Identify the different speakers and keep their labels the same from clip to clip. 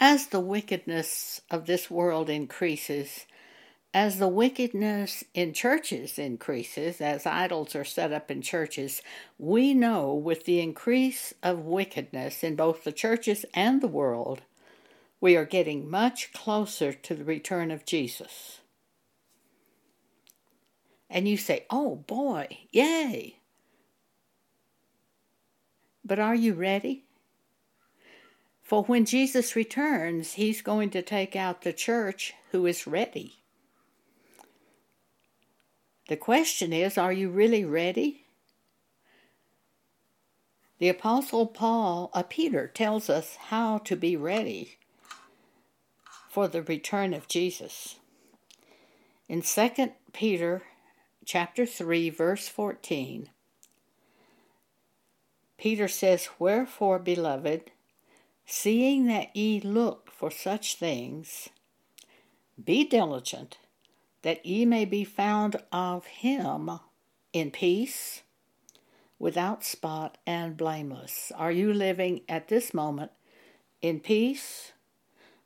Speaker 1: As the wickedness of this world increases, as the wickedness in churches increases, as idols are set up in churches, we know with the increase of wickedness in both the churches and the world, we are getting much closer to the return of Jesus. And you say, oh boy, yay! But are you ready? For when Jesus returns, he's going to take out the church who is ready. The question is are you really ready? The Apostle Paul, uh, Peter, tells us how to be ready for the return of Jesus. In 2 Peter chapter 3 verse 14, Peter says, "Wherefore, beloved, seeing that ye look for such things, be diligent that ye may be found of him in peace, without spot and blameless. Are you living at this moment in peace,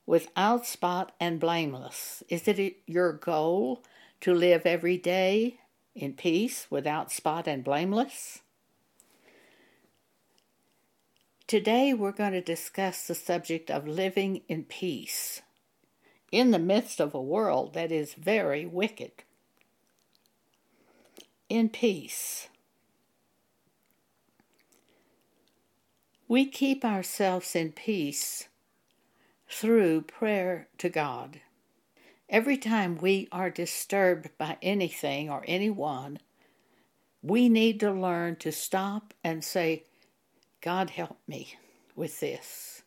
Speaker 1: without spot and blameless? Is it your goal to live every day in peace, without spot and blameless? Today we're going to discuss the subject of living in peace in the midst of a world that is very wicked. In peace. We keep ourselves in peace through prayer to God. Every time we are disturbed by anything or anyone, we need to learn to stop and say, God help me with this.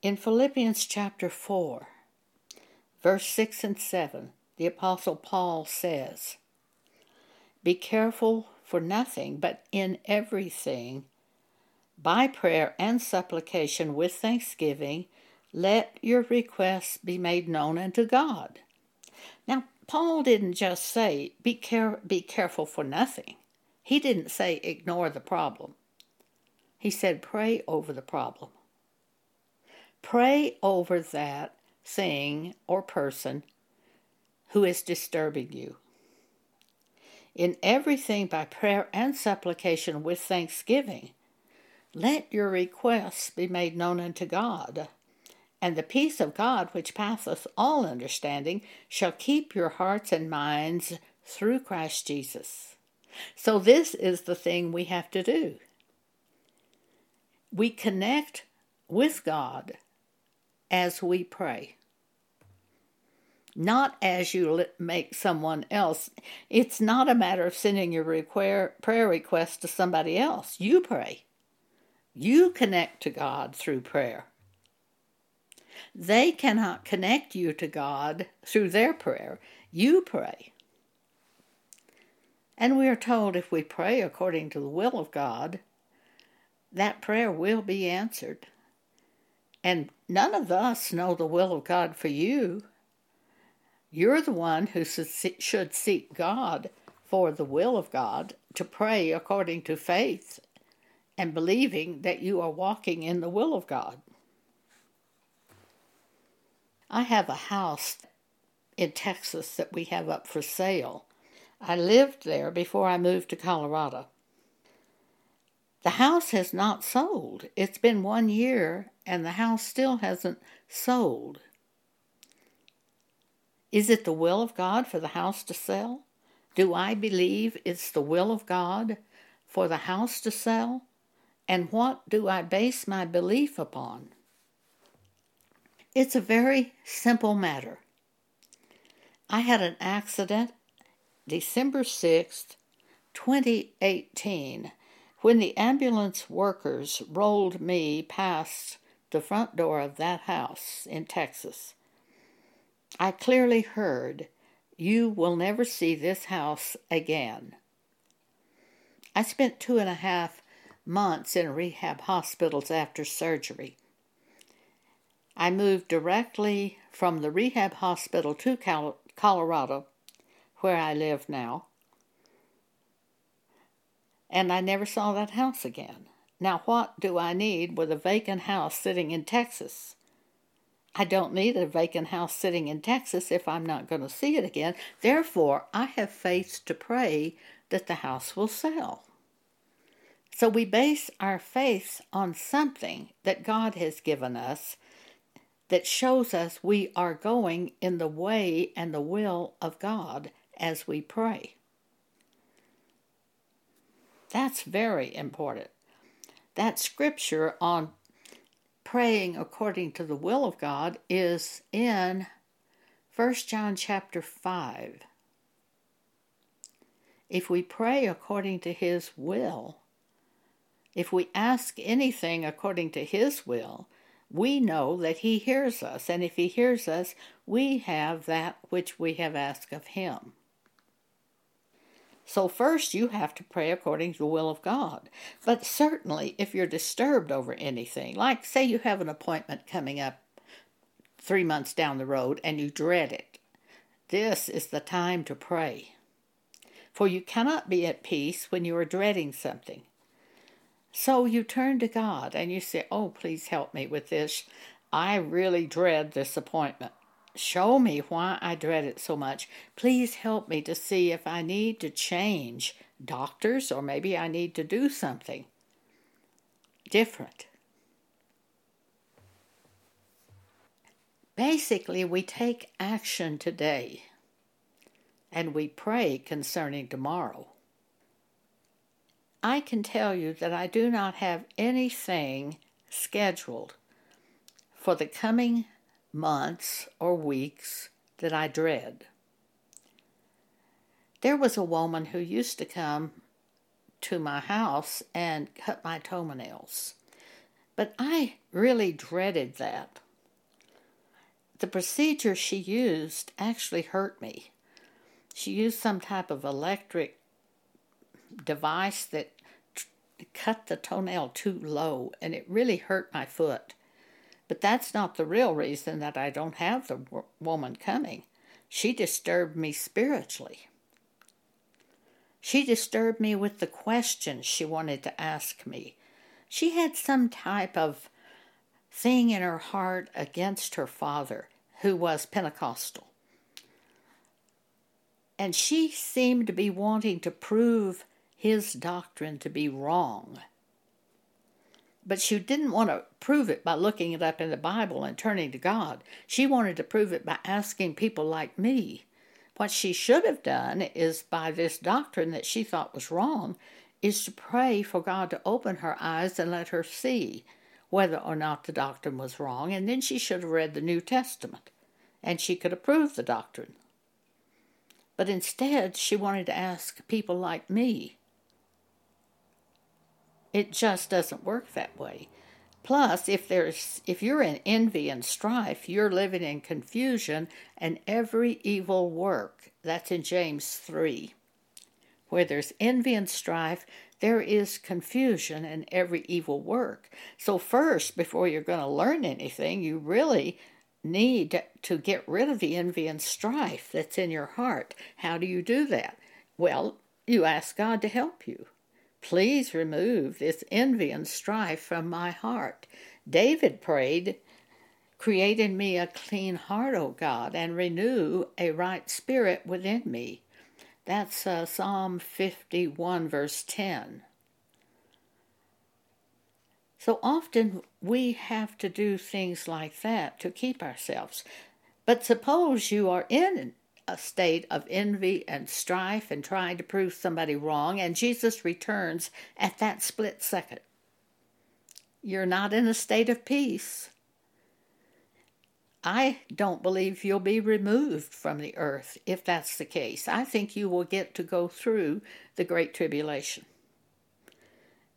Speaker 1: In Philippians chapter 4, verse 6 and 7, the Apostle Paul says, Be careful for nothing, but in everything, by prayer and supplication with thanksgiving, let your requests be made known unto God. Now, Paul didn't just say, be, care- be careful for nothing. He didn't say, ignore the problem. He said, pray over the problem. Pray over that thing or person who is disturbing you. In everything by prayer and supplication with thanksgiving, let your requests be made known unto God. And the peace of God, which passeth all understanding, shall keep your hearts and minds through Christ Jesus. So, this is the thing we have to do. We connect with God as we pray. Not as you make someone else. It's not a matter of sending your prayer request to somebody else. You pray. You connect to God through prayer. They cannot connect you to God through their prayer. You pray. And we are told if we pray according to the will of God, that prayer will be answered. And none of us know the will of God for you. You're the one who should seek God for the will of God to pray according to faith and believing that you are walking in the will of God. I have a house in Texas that we have up for sale. I lived there before I moved to Colorado. The house has not sold. It's been one year and the house still hasn't sold. Is it the will of God for the house to sell? Do I believe it's the will of God for the house to sell? And what do I base my belief upon? It's a very simple matter. I had an accident December 6th, 2018, when the ambulance workers rolled me past the front door of that house in Texas. I clearly heard, You will never see this house again. I spent two and a half months in rehab hospitals after surgery. I moved directly from the rehab hospital to Colorado, where I live now, and I never saw that house again. Now, what do I need with a vacant house sitting in Texas? I don't need a vacant house sitting in Texas if I'm not going to see it again. Therefore, I have faith to pray that the house will sell. So we base our faith on something that God has given us that shows us we are going in the way and the will of God as we pray. That's very important. That scripture on praying according to the will of God is in 1 John chapter 5. If we pray according to his will, if we ask anything according to his will, we know that he hears us, and if he hears us, we have that which we have asked of him. So, first, you have to pray according to the will of God. But certainly, if you're disturbed over anything, like say you have an appointment coming up three months down the road and you dread it, this is the time to pray. For you cannot be at peace when you are dreading something. So you turn to God and you say, Oh, please help me with this. I really dread this appointment. Show me why I dread it so much. Please help me to see if I need to change doctors or maybe I need to do something different. Basically, we take action today and we pray concerning tomorrow. I can tell you that I do not have anything scheduled for the coming months or weeks that I dread. There was a woman who used to come to my house and cut my toenails, but I really dreaded that. The procedure she used actually hurt me. She used some type of electric device that cut the toenail too low, and it really hurt my foot. But that's not the real reason that I don't have the woman coming. She disturbed me spiritually. She disturbed me with the questions she wanted to ask me. She had some type of thing in her heart against her father, who was Pentecostal. And she seemed to be wanting to prove his doctrine to be wrong. But she didn't want to prove it by looking it up in the Bible and turning to God. She wanted to prove it by asking people like me. What she should have done is by this doctrine that she thought was wrong, is to pray for God to open her eyes and let her see whether or not the doctrine was wrong, and then she should have read the New Testament and she could approve the doctrine. But instead, she wanted to ask people like me it just doesn't work that way. Plus, if there's if you're in envy and strife, you're living in confusion and every evil work. That's in James 3. Where there's envy and strife, there is confusion and every evil work. So first, before you're going to learn anything, you really need to get rid of the envy and strife that's in your heart. How do you do that? Well, you ask God to help you. Please remove this envy and strife from my heart. David prayed, Create in me a clean heart, O God, and renew a right spirit within me. That's uh, Psalm 51, verse 10. So often we have to do things like that to keep ourselves. But suppose you are in a state of envy and strife and trying to prove somebody wrong, and Jesus returns at that split second. You're not in a state of peace. I don't believe you'll be removed from the earth if that's the case. I think you will get to go through the Great Tribulation.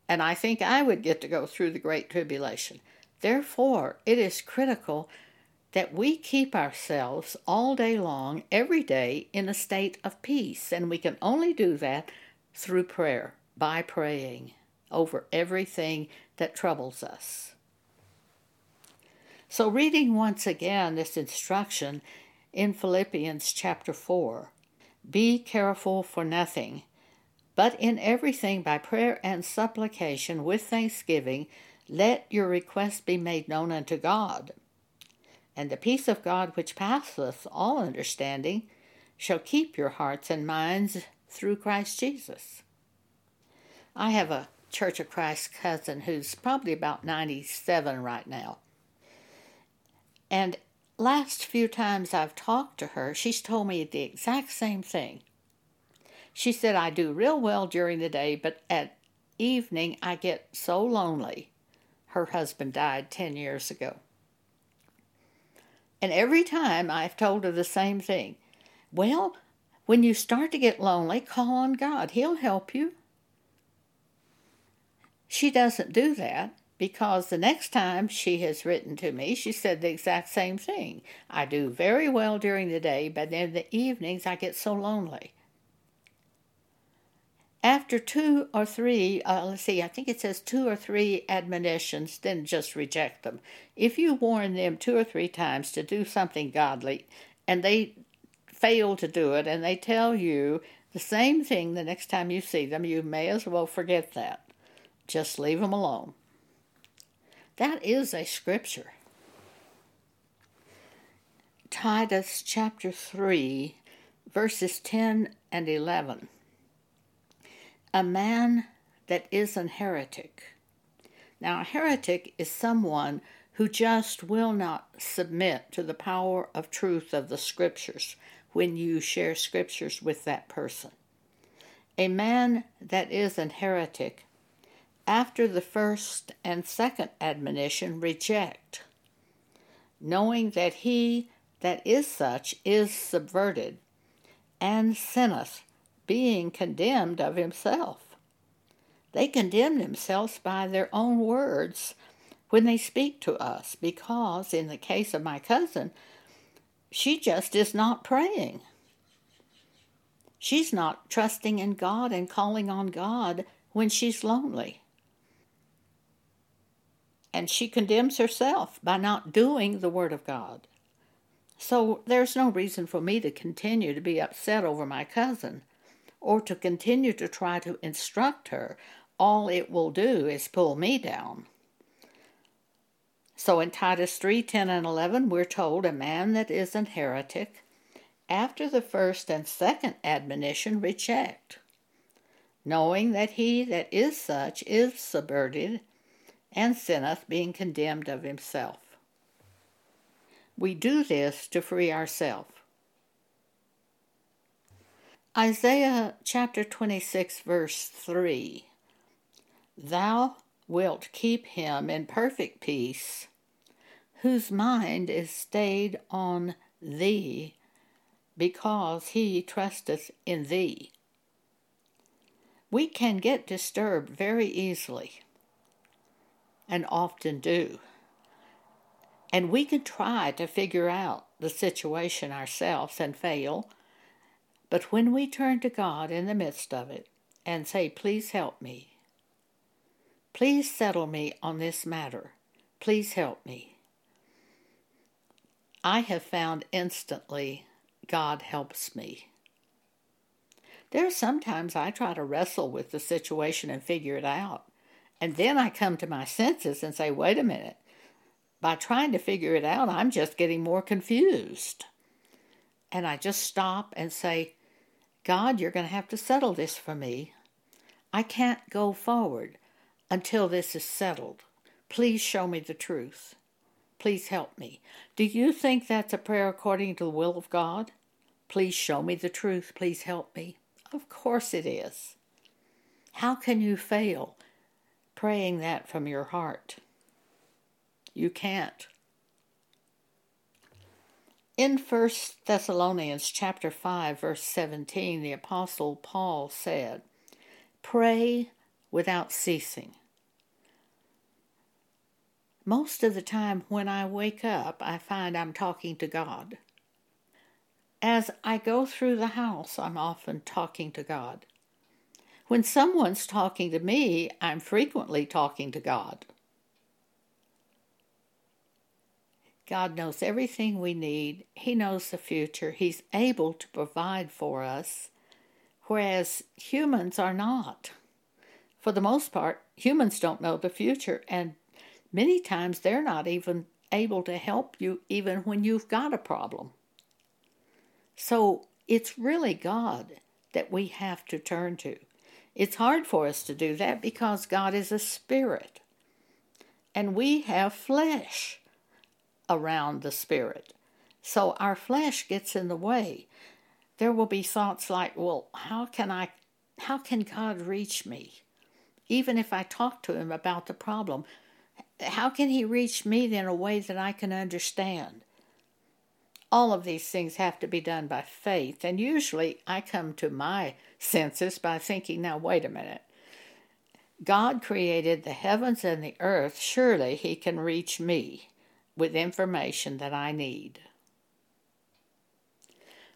Speaker 1: And I think I would get to go through the Great Tribulation. Therefore, it is critical that we keep ourselves all day long, every day, in a state of peace. And we can only do that through prayer, by praying over everything that troubles us. So, reading once again this instruction in Philippians chapter 4 Be careful for nothing, But in everything by prayer and supplication with thanksgiving, let your requests be made known unto God. And the peace of God, which passeth all understanding, shall keep your hearts and minds through Christ Jesus. I have a Church of Christ cousin who's probably about 97 right now. And last few times I've talked to her, she's told me the exact same thing. She said, I do real well during the day, but at evening I get so lonely. Her husband died 10 years ago. And every time I've told her the same thing. Well, when you start to get lonely, call on God. He'll help you. She doesn't do that because the next time she has written to me, she said the exact same thing. I do very well during the day, but in the evenings I get so lonely. After two or three, uh, let's see, I think it says two or three admonitions, then just reject them. If you warn them two or three times to do something godly and they fail to do it and they tell you the same thing the next time you see them, you may as well forget that. Just leave them alone. That is a scripture. Titus chapter 3, verses 10 and 11. A man that is an heretic. Now, a heretic is someone who just will not submit to the power of truth of the scriptures when you share scriptures with that person. A man that is an heretic after the first and second admonition, reject, knowing that he that is such is subverted, and sinneth, being condemned of himself. They condemn themselves by their own words when they speak to us, because in the case of my cousin, she just is not praying. She's not trusting in God and calling on God when she's lonely and she condemns herself by not doing the Word of God. So there's no reason for me to continue to be upset over my cousin or to continue to try to instruct her. All it will do is pull me down. So in Titus 3 10 and 11, we're told a man that is an heretic, after the first and second admonition, reject, knowing that he that is such is subverted and sinneth, being condemned of himself. We do this to free ourselves. Isaiah chapter 26, verse 3 Thou wilt keep him in perfect peace, whose mind is stayed on thee, because he trusteth in thee. We can get disturbed very easily and often do. And we can try to figure out the situation ourselves and fail, but when we turn to God in the midst of it and say, Please help me, please settle me on this matter, please help me, I have found instantly God helps me. There are sometimes I try to wrestle with the situation and figure it out. And then I come to my senses and say, wait a minute. By trying to figure it out, I'm just getting more confused. And I just stop and say, God, you're going to have to settle this for me. I can't go forward until this is settled. Please show me the truth. Please help me. Do you think that's a prayer according to the will of God? Please show me the truth. Please help me. Of course it is. How can you fail praying that from your heart. You can't. In 1 Thessalonians chapter 5 verse 17 the apostle Paul said, "Pray without ceasing." Most of the time when I wake up, I find I'm talking to God. As I go through the house, I'm often talking to God. When someone's talking to me, I'm frequently talking to God. God knows everything we need. He knows the future. He's able to provide for us whereas humans are not. For the most part, humans don't know the future, and many times they're not even able to help you even when you've got a problem. So it's really God that we have to turn to. It's hard for us to do that because God is a spirit. And we have flesh around the spirit. So our flesh gets in the way. There will be thoughts like, well, how can I how can God reach me? Even if I talk to him about the problem, how can he reach me in a way that I can understand? All of these things have to be done by faith, and usually I come to my senses by thinking, now, wait a minute. God created the heavens and the earth. Surely He can reach me with information that I need.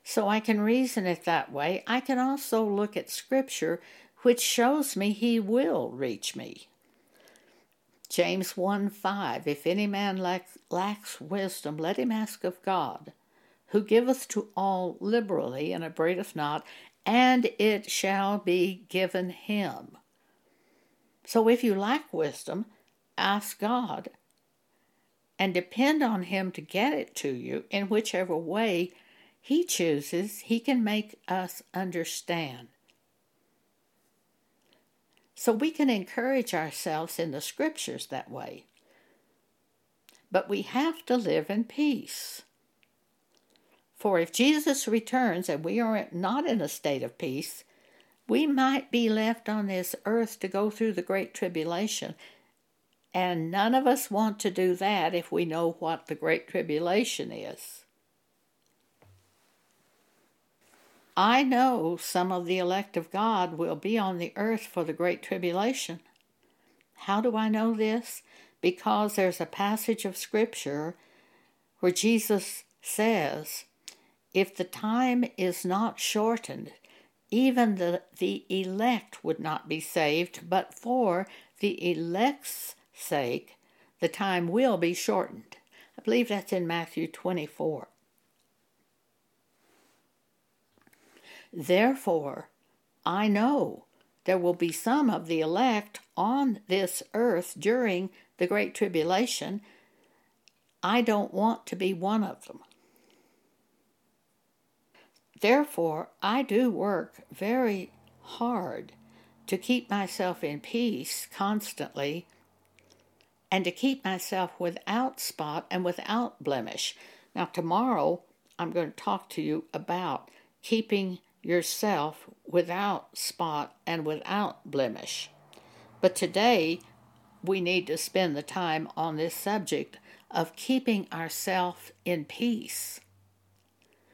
Speaker 1: So I can reason it that way. I can also look at Scripture, which shows me He will reach me. James 1 5 If any man lacks, lacks wisdom, let him ask of God, who giveth to all liberally and upbraideth not, and it shall be given him. So if you lack wisdom, ask God and depend on Him to get it to you in whichever way He chooses, He can make us understand. So we can encourage ourselves in the scriptures that way. But we have to live in peace. For if Jesus returns and we are not in a state of peace, we might be left on this earth to go through the Great Tribulation. And none of us want to do that if we know what the Great Tribulation is. I know some of the elect of God will be on the earth for the Great Tribulation. How do I know this? Because there's a passage of Scripture where Jesus says, If the time is not shortened, even the, the elect would not be saved, but for the elect's sake, the time will be shortened. I believe that's in Matthew 24. Therefore, I know there will be some of the elect on this earth during the Great Tribulation. I don't want to be one of them. Therefore, I do work very hard to keep myself in peace constantly and to keep myself without spot and without blemish. Now, tomorrow I'm going to talk to you about keeping yourself without spot and without blemish. But today, we need to spend the time on this subject of keeping ourselves in peace.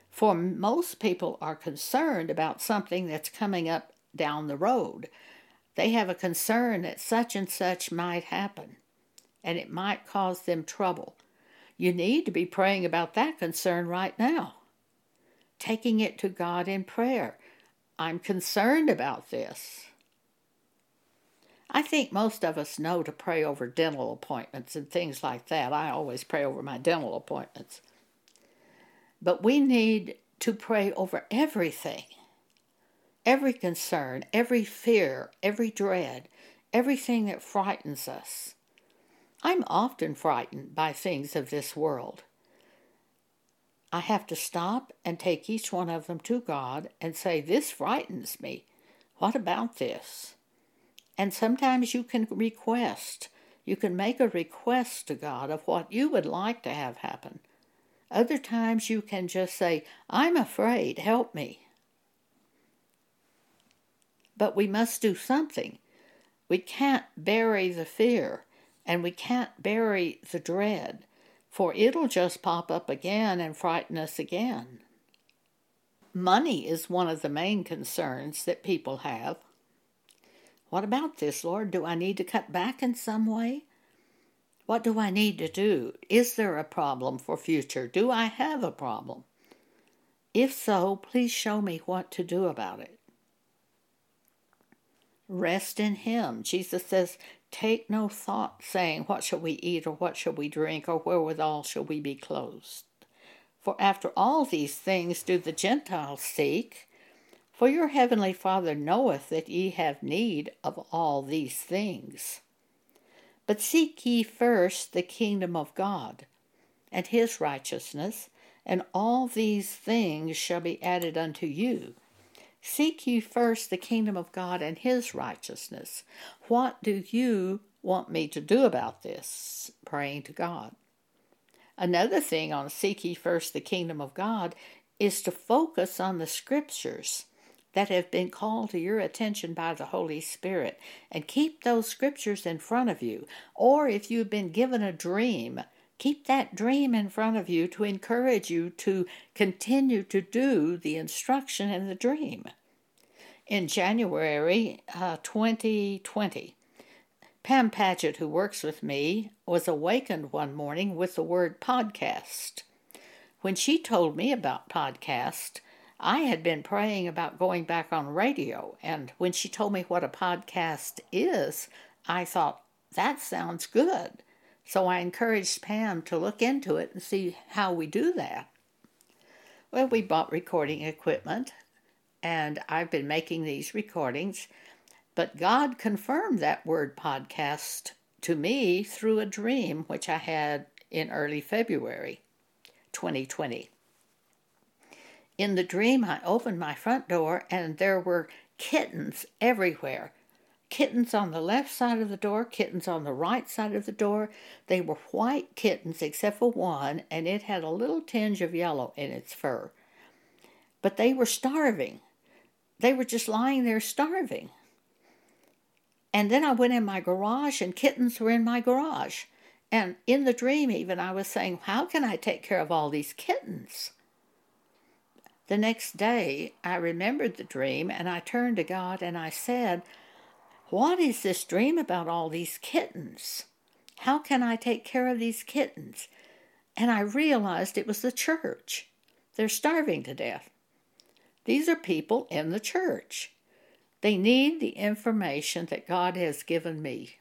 Speaker 1: For most people are concerned about something that's coming up down the road. They have a concern that such and such might happen, and it might cause them trouble. You need to be praying about that concern right now taking it to God in prayer. I'm concerned about this. I think most of us know to pray over dental appointments and things like that. I always pray over my dental appointments. But we need to pray over everything every concern, every fear, every dread, everything that frightens us. I'm often frightened by things of this world. I have to stop and take each one of them to God and say, This frightens me. What about this? And sometimes you can request, you can make a request to God of what you would like to have happen. Other times you can just say, I'm afraid, help me. But we must do something. We can't bury the fear and we can't bury the dread for it'll just pop up again and frighten us again. Money is one of the main concerns that people have. What about this, Lord? Do I need to cut back in some way? What do I need to do? Is there a problem for future? Do I have a problem? If so, please show me what to do about it. Rest in Him. Jesus says, Take no thought, saying, What shall we eat, or what shall we drink, or wherewithal shall we be clothed? For after all these things do the Gentiles seek. For your heavenly Father knoweth that ye have need of all these things. But seek ye first the kingdom of God and his righteousness, and all these things shall be added unto you. Seek ye first the kingdom of God and his righteousness. What do you want me to do about this? Praying to God. Another thing on seek ye first the kingdom of God is to focus on the scriptures that have been called to your attention by the Holy Spirit and keep those scriptures in front of you. Or if you've been given a dream, keep that dream in front of you to encourage you to continue to do the instruction in the dream. In January uh, 2020, Pam Paget, who works with me, was awakened one morning with the word podcast. When she told me about podcast, I had been praying about going back on radio, and when she told me what a podcast is, I thought, that sounds good. So I encouraged Pam to look into it and see how we do that. Well, we bought recording equipment, and I've been making these recordings, but God confirmed that word podcast to me through a dream which I had in early February 2020. In the dream, I opened my front door and there were kittens everywhere. Kittens on the left side of the door, kittens on the right side of the door. They were white kittens except for one, and it had a little tinge of yellow in its fur. But they were starving. They were just lying there starving. And then I went in my garage, and kittens were in my garage. And in the dream, even, I was saying, How can I take care of all these kittens? The next day, I remembered the dream and I turned to God and I said, What is this dream about all these kittens? How can I take care of these kittens? And I realized it was the church. They're starving to death. These are people in the church. They need the information that God has given me.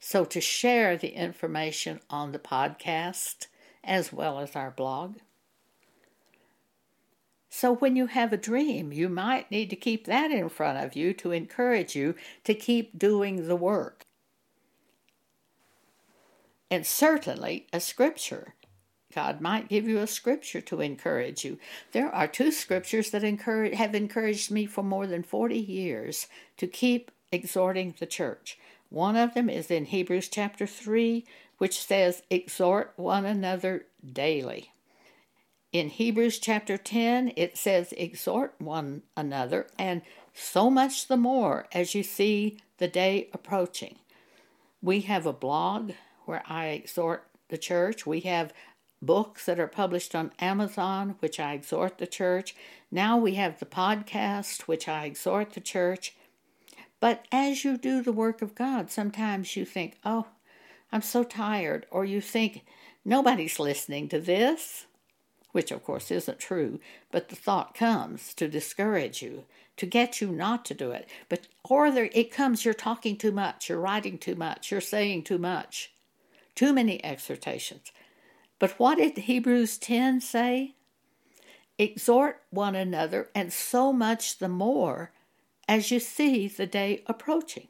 Speaker 1: So, to share the information on the podcast as well as our blog, so, when you have a dream, you might need to keep that in front of you to encourage you to keep doing the work. And certainly a scripture. God might give you a scripture to encourage you. There are two scriptures that encourage, have encouraged me for more than 40 years to keep exhorting the church. One of them is in Hebrews chapter 3, which says, Exhort one another daily. In Hebrews chapter 10, it says, Exhort one another, and so much the more as you see the day approaching. We have a blog where I exhort the church. We have books that are published on Amazon, which I exhort the church. Now we have the podcast, which I exhort the church. But as you do the work of God, sometimes you think, oh, I'm so tired, or you think, nobody's listening to this which of course isn't true, but the thought comes to discourage you, to get you not to do it. But or there it comes you're talking too much, you're writing too much, you're saying too much. Too many exhortations. But what did Hebrews 10 say? Exhort one another, and so much the more as you see the day approaching.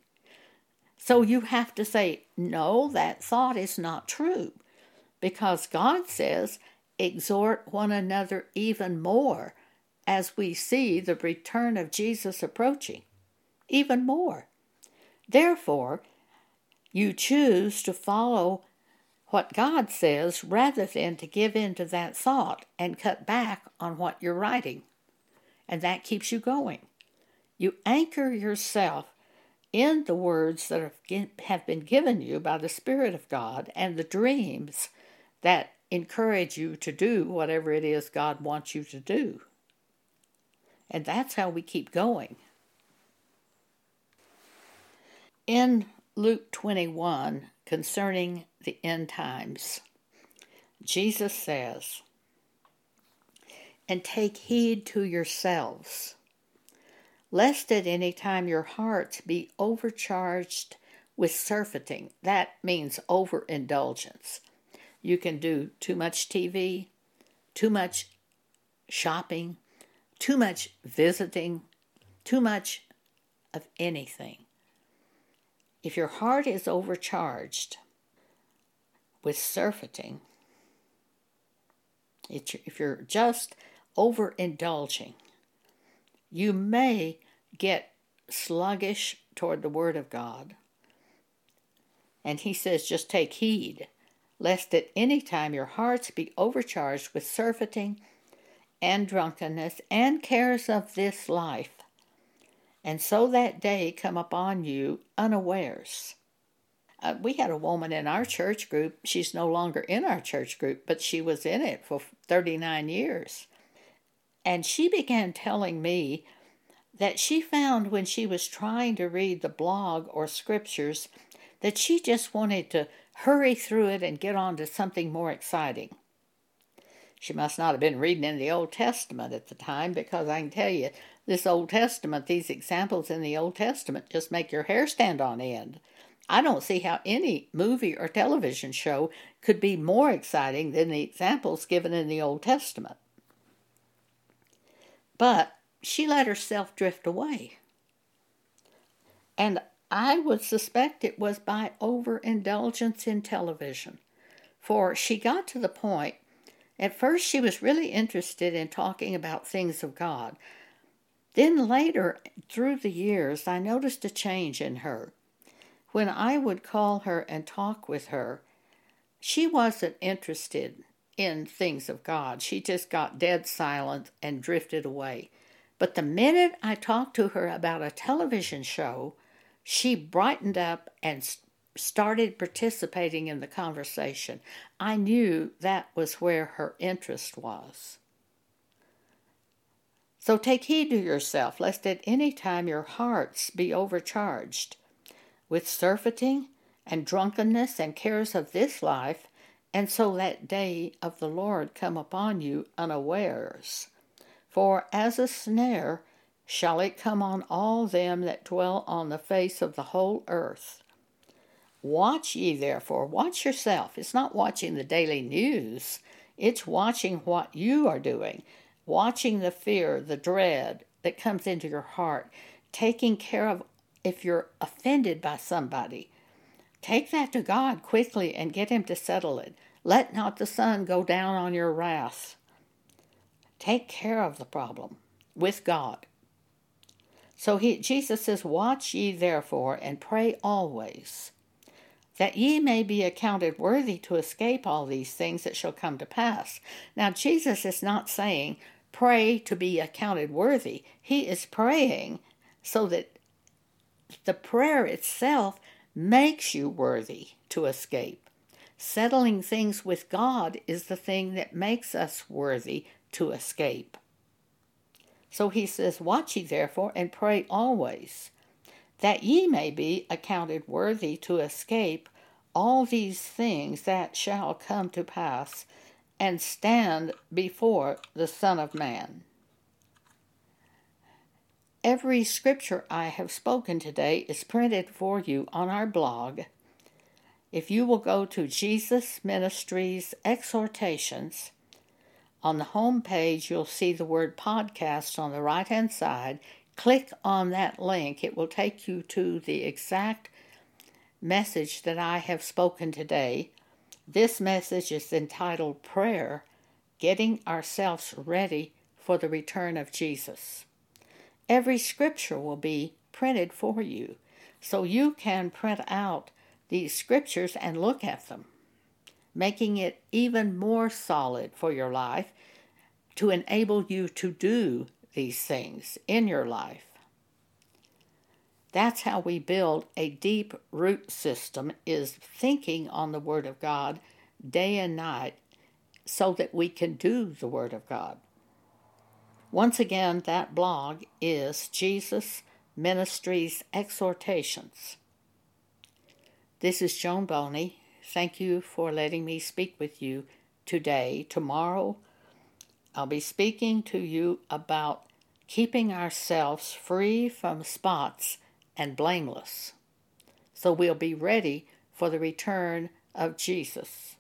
Speaker 1: So you have to say, no, that thought is not true. Because God says, exhort one another even more as we see the return of Jesus approaching. Even more. Therefore, you choose to follow what God says rather than to give in to that thought and cut back on what you're writing. And that keeps you going. You anchor yourself in the words that have been given you by the Spirit of God and the dreams that encourage you to do whatever it is God wants you to do. And that's how we keep going. In Luke 21, concerning the end times, Jesus says, And take heed to yourselves, lest at any time your hearts be overcharged with surfeiting. That means overindulgence you can do too much TV, too much shopping, too much visiting too much of anything. If your heart is overcharged with surfeiting, if you're just overindulging, you may get sluggish toward the Word of God. And he says, just take heed, lest at any time your hearts be overcharged with surfeiting and drunkenness and cares of this life, and so that day come upon you unawares. Uh, we had a woman in our church group. She's no longer in our church group, but she was in it for 39 years. And she began telling me that she found when she was trying to read the blog or scriptures that she just wanted to hurry through it and get on to something more exciting. She must not have been reading in the Old Testament at the time because I can tell you, this Old Testament, these examples in the Old Testament just make your hair stand on end. I don't see how any movie or television show could be more exciting than the examples given in the Old Testament. But she let herself drift away. And I would suspect it was by overindulgence in television. For she got to the point, at first she was really interested in talking about things of God. Then later, through the years, I noticed a change in her. When I would call her and talk with her, she wasn't interested in things of God. She just got dead silent and drifted away. But the minute I talked to her about a television show, she brightened up and started participating in the conversation. I knew that was where her interest was. So take heed to yourself, lest at any time your hearts be overcharged with surfeiting and drunkenness and cares of this life, and so that day of the Lord come upon you unawares. For as a snare shall it come on all them that dwell on the face of the whole earth. Watch ye therefore, watch yourself. It's not watching the daily news, it's watching what you are doing, watching the fear, the dread that comes into your heart, taking care of if you're offended by somebody. Take that to God quickly and get Him to settle it. Let not the sun go down on your wrath. Take care of the problem with God. So he, Jesus says, Watch ye therefore, and pray always, that ye may be accounted worthy to escape all these things that shall come to pass. Now, Jesus is not saying, Pray to be accounted worthy. He is praying so that the prayer itself makes you worthy to escape. Settling things with God is the thing that makes us worthy to escape. So he says, Watch ye therefore, and pray always, that ye may be accounted worthy to escape all these things that shall come to pass, and stand before the Son of Man. Every scripture I have spoken today is printed for you on our blog. If you will go to Jesus Ministries Exhortations, on the home page, you'll see the word podcast on the right hand side. Click on that link, it will take you to the exact message that I have spoken today. This message is entitled Prayer Getting Ourselves Ready for the Return of Jesus. Every scripture will be printed for you, so you can print out these scriptures and look at them making it even more solid for your life to enable you to do these things in your life. That's how we build a deep root system is thinking on the word of God day and night so that we can do the word of God. Once again, that blog is Jesus Ministries Exhortations. This is Joan Boney Thank you for letting me speak with you today. Tomorrow, I'll be speaking to you about keeping ourselves free from spots and blameless. So we'll be ready for the return of Jesus.